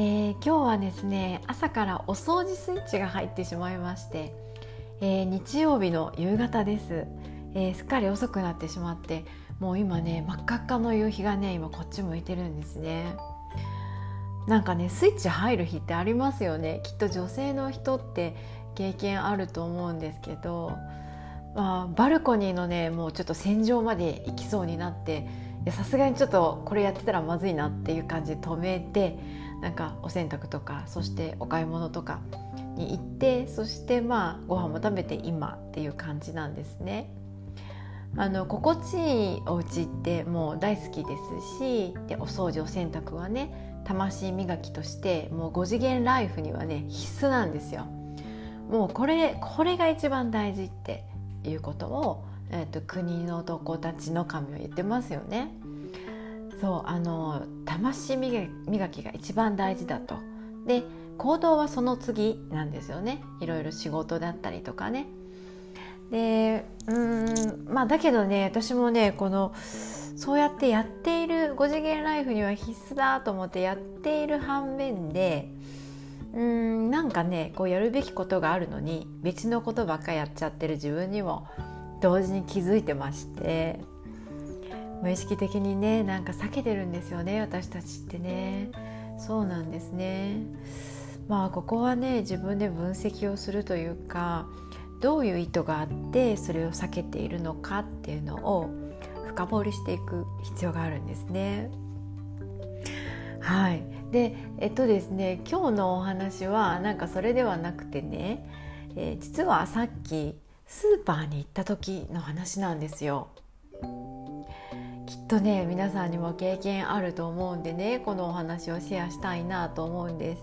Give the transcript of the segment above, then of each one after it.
えー、今日はですね朝からお掃除スイッチが入ってしまいまして、えー、日曜日の夕方です、えー、すっかり遅くなってしまってもう今ね真っ赤っかの夕日がね今こっち向いてるんですね。なんかねスイッチ入る日ってありますよね。きっと女性の人って経験あると思うんですけどまあ、バルコニーのねもうちょっと洗浄まで行きそうになってさすがにちょっとこれやってたらまずいなっていう感じで止めてなんかお洗濯とかそしてお買い物とかに行ってそしてまあご飯も食べて今っていう感じなんですね。あの心地いいお家ってもう大好きですしでお掃除お洗濯はね魂磨きとしてもう5次元ライフにはね必須なんですよ。もうこれこれが一番大事っていうことを、えーと、と国の男たちの神は言ってますよね。そうあの魂磨きが一番大事だと。で行動はその次なんですよねいろいろ仕事だったりとかね。でうんまあだけどね私もねこのそうやってやっている5次元ライフには必須だと思ってやっている反面でうんなんかねこうやるべきことがあるのに別のことばっかやっちゃってる自分にも同時に気づいてまして無意識的にねなんか避けてるんですよね私たちってねそうなんですねまあここはね自分で分析をするというかどういう意図があってそれを避けているのかっていうのを深掘りしていく必要があるんですね。はいでえっとですね今日のお話はなんかそれではなくてね、えー、実はさっきスーパーに行った時の話なんですよ。きっとね皆さんにも経験あると思うんでねこのお話をシェアしたいなと思うんです。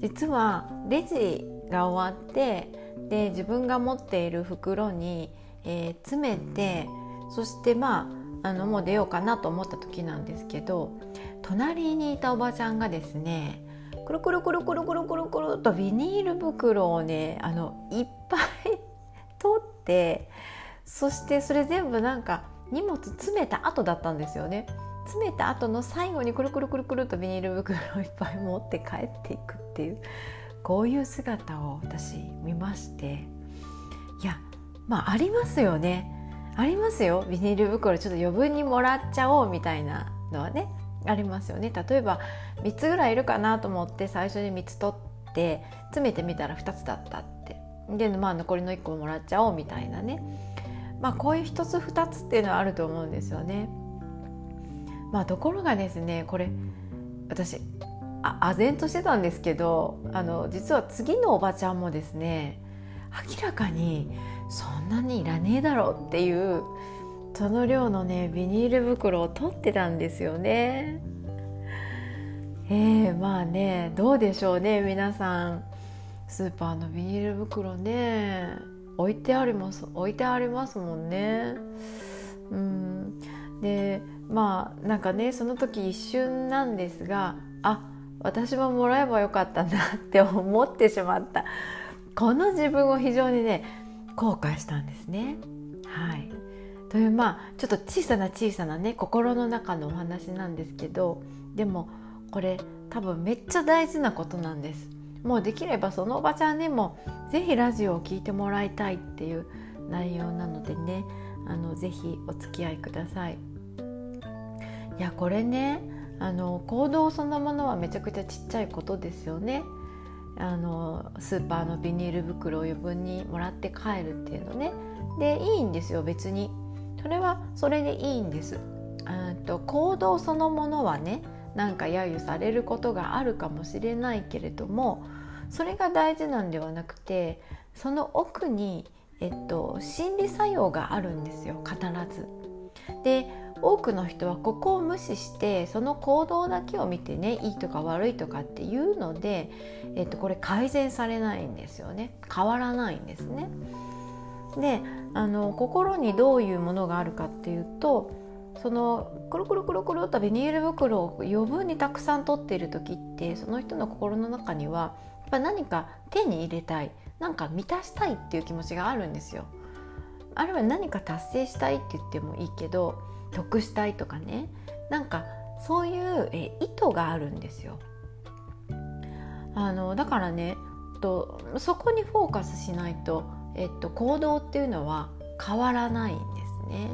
実はレジが終わってで自分が持っている袋に、えー、詰めてそしてまああのもう出ようかなと思った時なんですけど隣にいたおばちゃんがですねくるくるくるくるくるくるくるとビニール袋をねあのいっぱい 取ってそしてそれ全部なんか荷物詰めた後だったんですよね。詰めた後の最後にくるくるくるくるとビニール袋をいっぱい持って帰っていくっていうこういう姿を私見まして。いやまあありますよね。ありますよ。ビニール袋ちょっと余分にもらっちゃおうみたいなのはねありますよね。例えば3つぐらいいるかなと思って最初に3つ取って詰めてみたら2つだったって。でまあ残りの1個もらっちゃおうみたいなね。まあ、こういう一つ二つっていうのはあると思うんですよね。まあ、ところがですねこれ私あ唖然としてたんですけどあの実は次のおばちゃんもですね明らかにそんなにいらねえだろうっていうその量のねビニール袋を取ってたんですよね。えー、まあねどうでしょうね皆さんスーパーのビニール袋ね置いてあります置いてありますもんね。うんでまあなんかねその時一瞬なんですがあ私ももらえばよかったなって 思ってしまったこの自分を非常にね後悔したんですね。はいというまあちょっと小さな小さなね心の中のお話なんですけどでもこれ多分めっちゃ大事なことなんです。もうできればそのおばちゃんにも是非ラジオを聴いてもらいたいっていう内容なのでねあのぜひお付き合いください。いやこれねあの行動そのものはめちゃくちゃちっちゃいことですよね。あのスーパーのビニール袋を余分にもらって帰るっていうのねでいいんですよ別にそれはそれでいいんですと行動そのものはねなんか揶揄されることがあるかもしれないけれどもそれが大事なんではなくてその奥に、えっと、心理作用があるんですよ必ず。で多くの人はここを無視してその行動だけを見てねいいとか悪いとかっていうので、えっと、これ改善されないんですよね変わらないんですね。であの心にどういうものがあるかっていうとそのくるくるくるくるとビニール袋を余分にたくさん取っている時ってその人の心の中にはやっぱ何か手に入れたいなんか満たしたいっていう気持ちがあるんですよ。あるいは何か達成したいって言ってもいいけど得したいとかねなんかそういうえ意図があるんですよ。あのだからねとそこにフォーカスしないと、えっと、行動っていうのは変わらないんですね。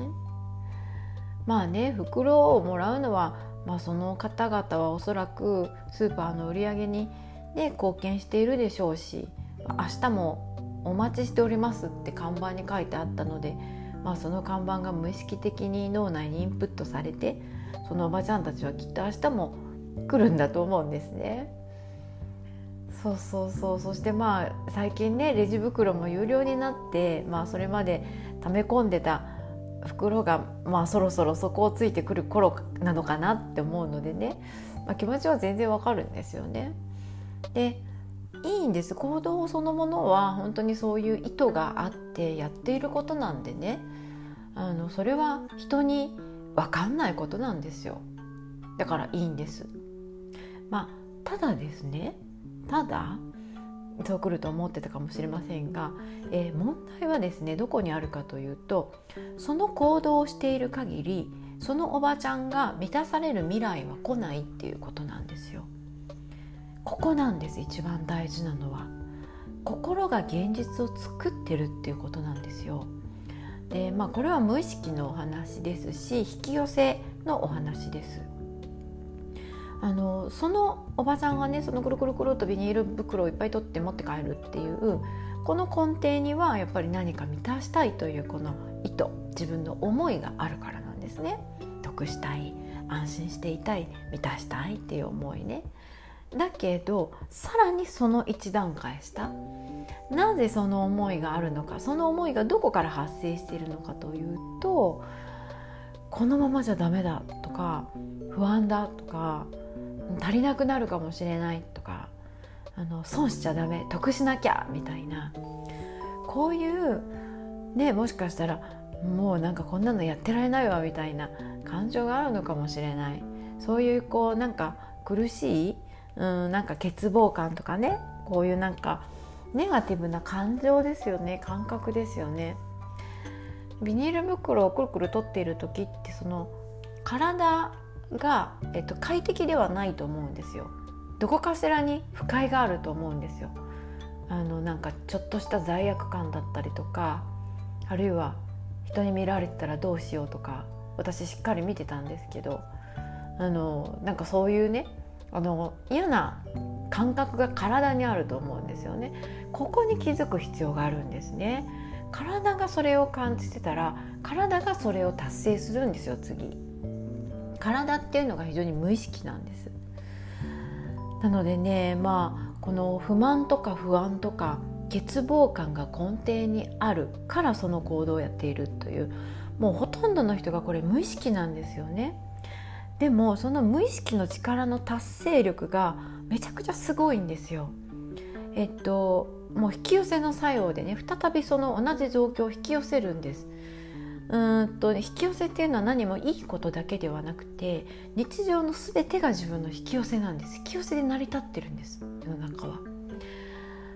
まあね袋をもらうのは、まあ、その方々はおそらくスーパーの売り上げに、ね、貢献しているでしょうし明日もお待ちしておりますって看板に書いてあったので、まあ、その看板が無意識的に脳内にインプットされてそのおばちゃんたちはきっと明日も来るんだと思うんですね。そうそうそうそしてまあ最近ねレジ袋も有料になって、まあ、それまで溜め込んでた袋が、まあ、そろそろ底をついてくる頃なのかなって思うのでね、まあ、気持ちは全然わかるんですよね。でいいんです。行動そのものは本当にそういう意図があってやっていることなんでね。あのそれは人に分かんないことなんですよ。だからいいんです。まあただですね。ただそう来ると思ってたかもしれませんが、えー、問題はですねどこにあるかというとその行動をしている限りそのおばちゃんが満たされる未来は来ないっていうことなんですよ。ここなんです一番大事なのは心が現実を作ってるっていうことなんですよ。でまあこれは無意識のお話ですし引き寄せのお話です。あのそのおばさんがねそのくるくるくるとビニール袋をいっぱい取って持って帰るっていうこの根底にはやっぱり何か満たしたいというこの意図自分の思いがあるからなんですね。得したい安心していたい満たしたいっていう思いね。だけどさらにその一段階下なぜその思いがあるのかその思いがどこから発生しているのかというとこのままじゃダメだとか不安だとか足りなくなるかもしれないとかあの損しちゃダメ得しなきゃみたいなこういうねもしかしたらもうなんかこんなのやってられないわみたいな感情があるのかもしれないそういうこうなんか苦しいうんなんか欠乏感とかねこういうなんかネガティブな感情ですよね感覚ですよね。ビニール袋をくるくる取っている時ってその体が、えっと、快適ではないと思うんですよ。どこかしらに不快があると思うんですよ。あのなんかちょっとした罪悪感だったりとかあるいは人に見られてたらどうしようとか私しっかり見てたんですけどあのなんかそういうねあの嫌な感覚が体にあると思うんですよね。ここに気づく必要があるんですね。体がそれを感じてたら体がそれを達成するんですよ次。体っていうのが非常に無意識なんです。なのでねまあこの不満とか不安とか欠乏感が根底にあるからその行動をやっているというもうほとんどの人がこれ無意識なんですよね。でもその無意識の力の達成力がめちゃくちゃすごいんですよ。えっともう引き寄せの作用でね再びその同じ状況を引き寄せるんです。うんと引き寄せっていうのは何もいいことだけではなくて日常の全てが自分の引き寄せなんです引き寄せで成り立ってるんです世の中は。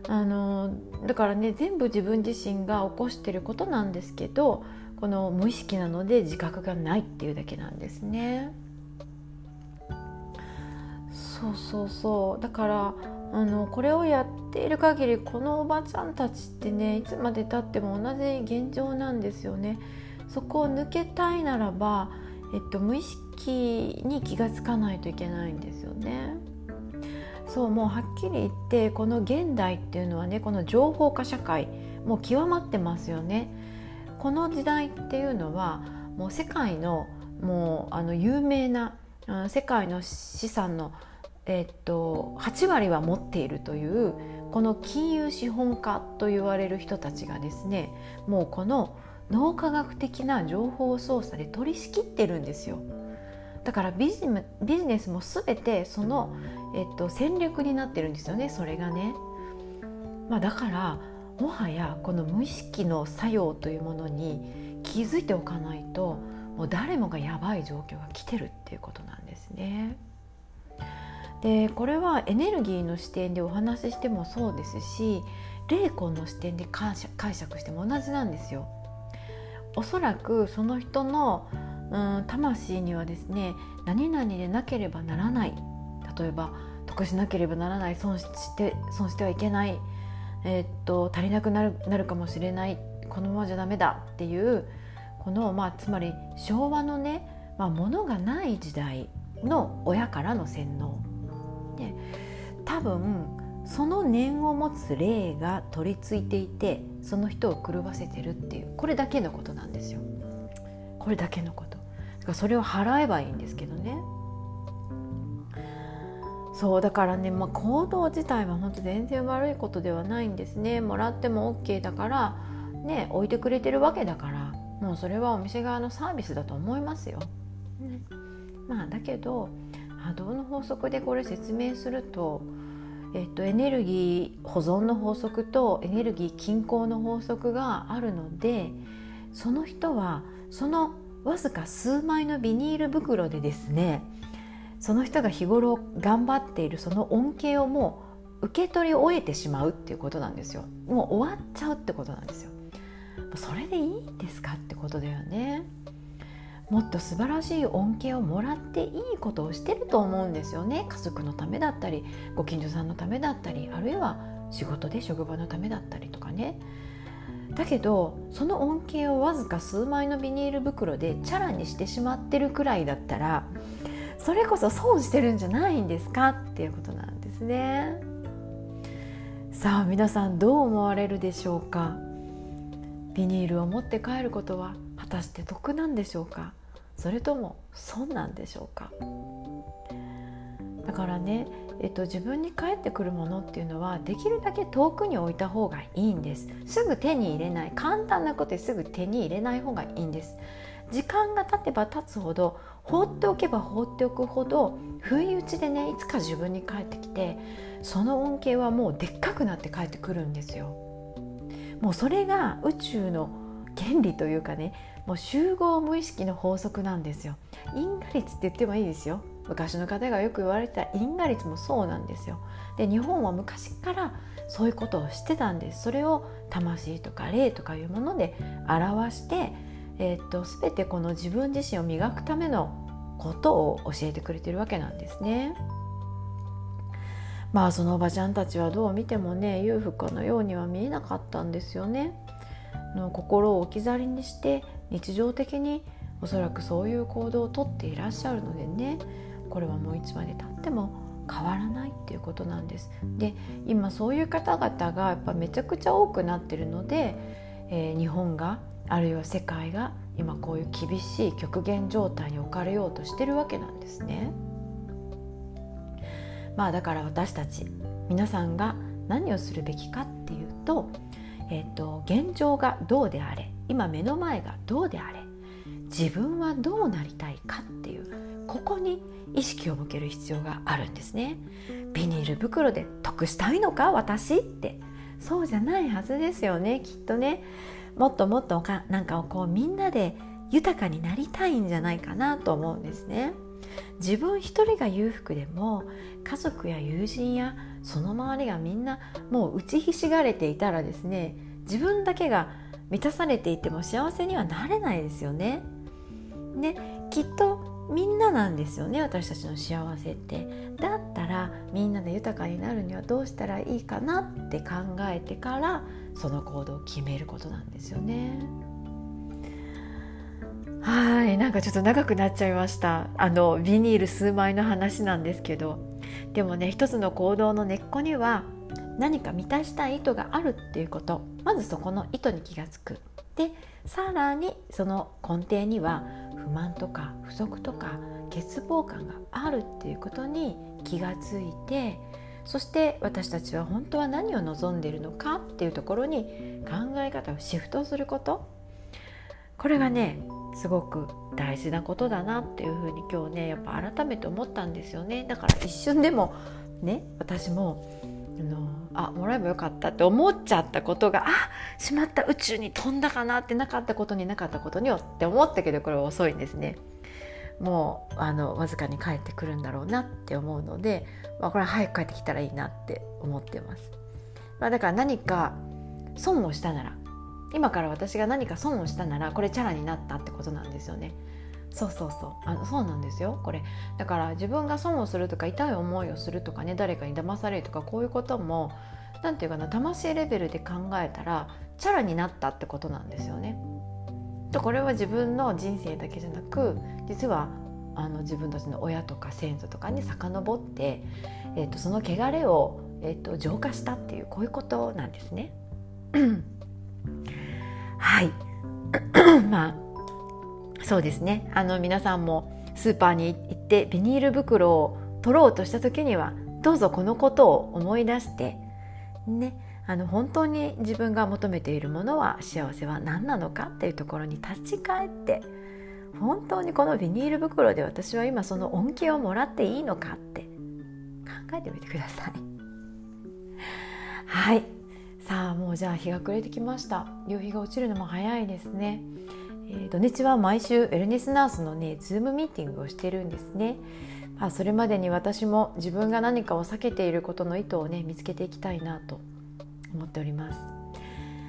あのだからね全部自分自身が起こしてることなんですけどこの無意識なので自覚がないっていうだけなんですね。そうそうそうだからあのこれをやっている限りこのおばちゃんたちってねいつまでたっても同じ現状なんですよね。そこを抜けたいならば、えっと、無意識に気が付かないといけないんですよね。そうもうはっきり言ってこの現代っていうのはねこの情報化社会もう極まってますよね。この時代っていうのはもう世界のもうあの有名な世界の資産の、えっと、8割は持っているというこの金融資本家と言われる人たちがですねもうこの脳科学的な情報操作で取り仕切ってるんですよだからビジビジネスも全てその、えっと、戦略になってるんですよねそれがね、まあ、だからもはやこの無意識の作用というものに気づいておかないともう誰もがやばい状況が来てるっていうことなんですね。でこれはエネルギーの視点でお話ししてもそうですし霊魂の視点で解釈しても同じなんですよ。おそらくその人のうん魂にはですね何々でなければならない。例えば得しなければならない損して損してはいけない、えー、っと足りなくなるなるかもしれない。このままじゃダメだ。っていうこの、まあ、つまり昭和のね、まあ、物がない時代の親からの洗脳、ね、多分その念を持つ霊が取り付いていてその人を狂わせてるっていうこれだけのことなんですよ。これだけのことかそれを払えばいいんですけどねそうだからね、まあ、行動自体は本当全然悪いことではないんですねもらっても OK だからね置いてくれてるわけだからもうそれはお店側のサービスだと思いますよ。ね、まあだけど波動の法則でこれ説明すると、えっと、エネルギー保存の法則とエネルギー均衡の法則があるのでその人はそのわずか数枚のビニール袋でですねその人が日頃頑張っているその恩恵をもう受け取り終えてしまうっていうことなんですよ。もう終わっちゃうってことなんですよ。それでいいんですかってことだよね。もっと素晴らしい恩恵をもらっていいことをしてると思うんですよね。家族のためだったりご近所さんのためだったりあるいは仕事で職場のためだったりとかね。だけどその恩恵をわずか数枚のビニール袋でチャラにしてしまってるくらいだったらそれこそ損してるんじゃないんですか？っていうことなんですね。さあ皆さんどう思われるでしょうか？ビニールを持って帰ることは果たして得なんでしょうか？それとも損なんでしょうか？だからねえっと、自分に返ってくるものっていうのはできるだけ遠くに置いた方がいいんです。すぐ手に入れない。簡単なことですぐ手に入れない方がいいんです。時間が経てば経つほど放っておけば放っておくほど不意打ちでねいつか自分に返ってきてその恩恵はもうでっかくなって帰ってくるんですよ。もうそれが宇宙の原理というかねもう集合無意識の法則なんですよ因果率って言ってもいいですよ昔の方がよく言われた因果率もそうなんですよ。で日本は昔からそういうことをしてたんですそれを魂とか霊とかいうもので表して、えー、っと全てこの自分自身を磨くためのことを教えてくれてるわけなんですね。まあそのおばちゃんたちはどう見てもね裕福のようには見えなかったんですよね。の心を置き去りにして日常的におそらくそういう行動をとっていらっしゃるのでねこれはもういつまでたっても変わらないっていうことなんです。で今そういう方々がやっぱめちゃくちゃ多くなってるので、えー、日本があるいは世界が今こういう厳しい極限状態に置かれようとしてるわけなんですね。まあだから私たち皆さんが何をするべきかっていうと,、えーと現状がどうであれ今目の前がどうであれ自分はどうなりたいかっていうここに意識を向ける必要があるんですね。ビニール袋で得したいのか私って。そうじゃないはずですよねきっとね。もっともっとかなんかをこうみんなで豊かになりたいんじゃないかなと思うんですね。自分一人が裕福でも家族や友人やその周りがみんなもう打ちひしがれていたらですね自分だけが満たされていても幸せにはなれないですよね。ねきっとみんななんですよね私たちの幸せって。だったらみんなで豊かになるにはどうしたらいいかなって考えてからその行動を決めることなんですよね。はいなんかちょっと長くなっちゃいました。あのビニール数枚の話なんですけど。でもね一つの行動の根っこには何か満たしたい意図があるっていうこと。まずそこの意図に気が付く。でさらにその根底には不満とか不足とか欠乏感があるっていうことに気がついてそして私たちは本当は何を望んでいるのかっていうところに考え方をシフトすること。これがねすごく大事なことだなっていうふうに今日ねやっぱ改めて思ったんですよね。だから一瞬でもね私もあのあもらえばよかったって思っちゃったことがあしまった宇宙に飛んだかなってなかったことになかったことによって思ったけどこれは遅いんですね。もうあのわずかに帰ってくるんだろうなって思うので、まあ、これは早く帰ってきたらいいなって思ってます。まあ、だから何か損をしたなら今から私が何か損をしたならこれチャラになったってことなんですよね。そうそうそうあのそうなんですよこれだから自分が損をするとか痛い思いをするとかね誰かに騙されるとかこういうことも何て言うかな魂レベルで考えたらチャラになったってことなんですよね。とこれは自分の人生だけじゃなく実はあの自分たちの親とか先祖とかに遡って、えーと、その汚れを、えーと浄化したっていうこういうことなんですね。はい まあそうですねあの皆さんもスーパーに行ってビニール袋を取ろうとした時にはどうぞこのことを思い出してねあの本当に自分が求めているものは幸せは何なのかっていうところに立ち返って本当にこのビニール袋で私は今その恩恵をもらっていいのかって考えてみてください。はいさあもうじゃあ日が暮れてきました夕日が落ちるのも早いですね。えー、土日は毎週ウェルネスナースのねズームミーティングをしてるんですね。まあ、それまでに私も自分が何かを避けていることの意図をね見つけていきたいなと思っております。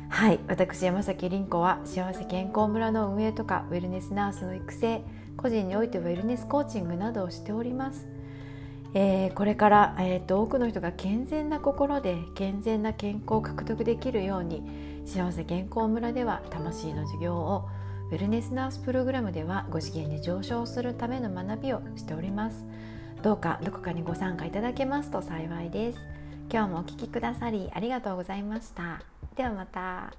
はい私山崎凛子は幸せ健康村の運営とかウェルネスナースの育成個人においてウェルネスコーチングなどをしております。えー、これから、えーと多くの人が健全な心で健全な健康を獲得できるように幸せ健康村では魂の授業をウェルネスナースプログラムでは5次元に上昇するための学びをしております。どうかどこかにご参加いただけますと幸いです。今日もお聴きくださりありがとうございました。ではまた。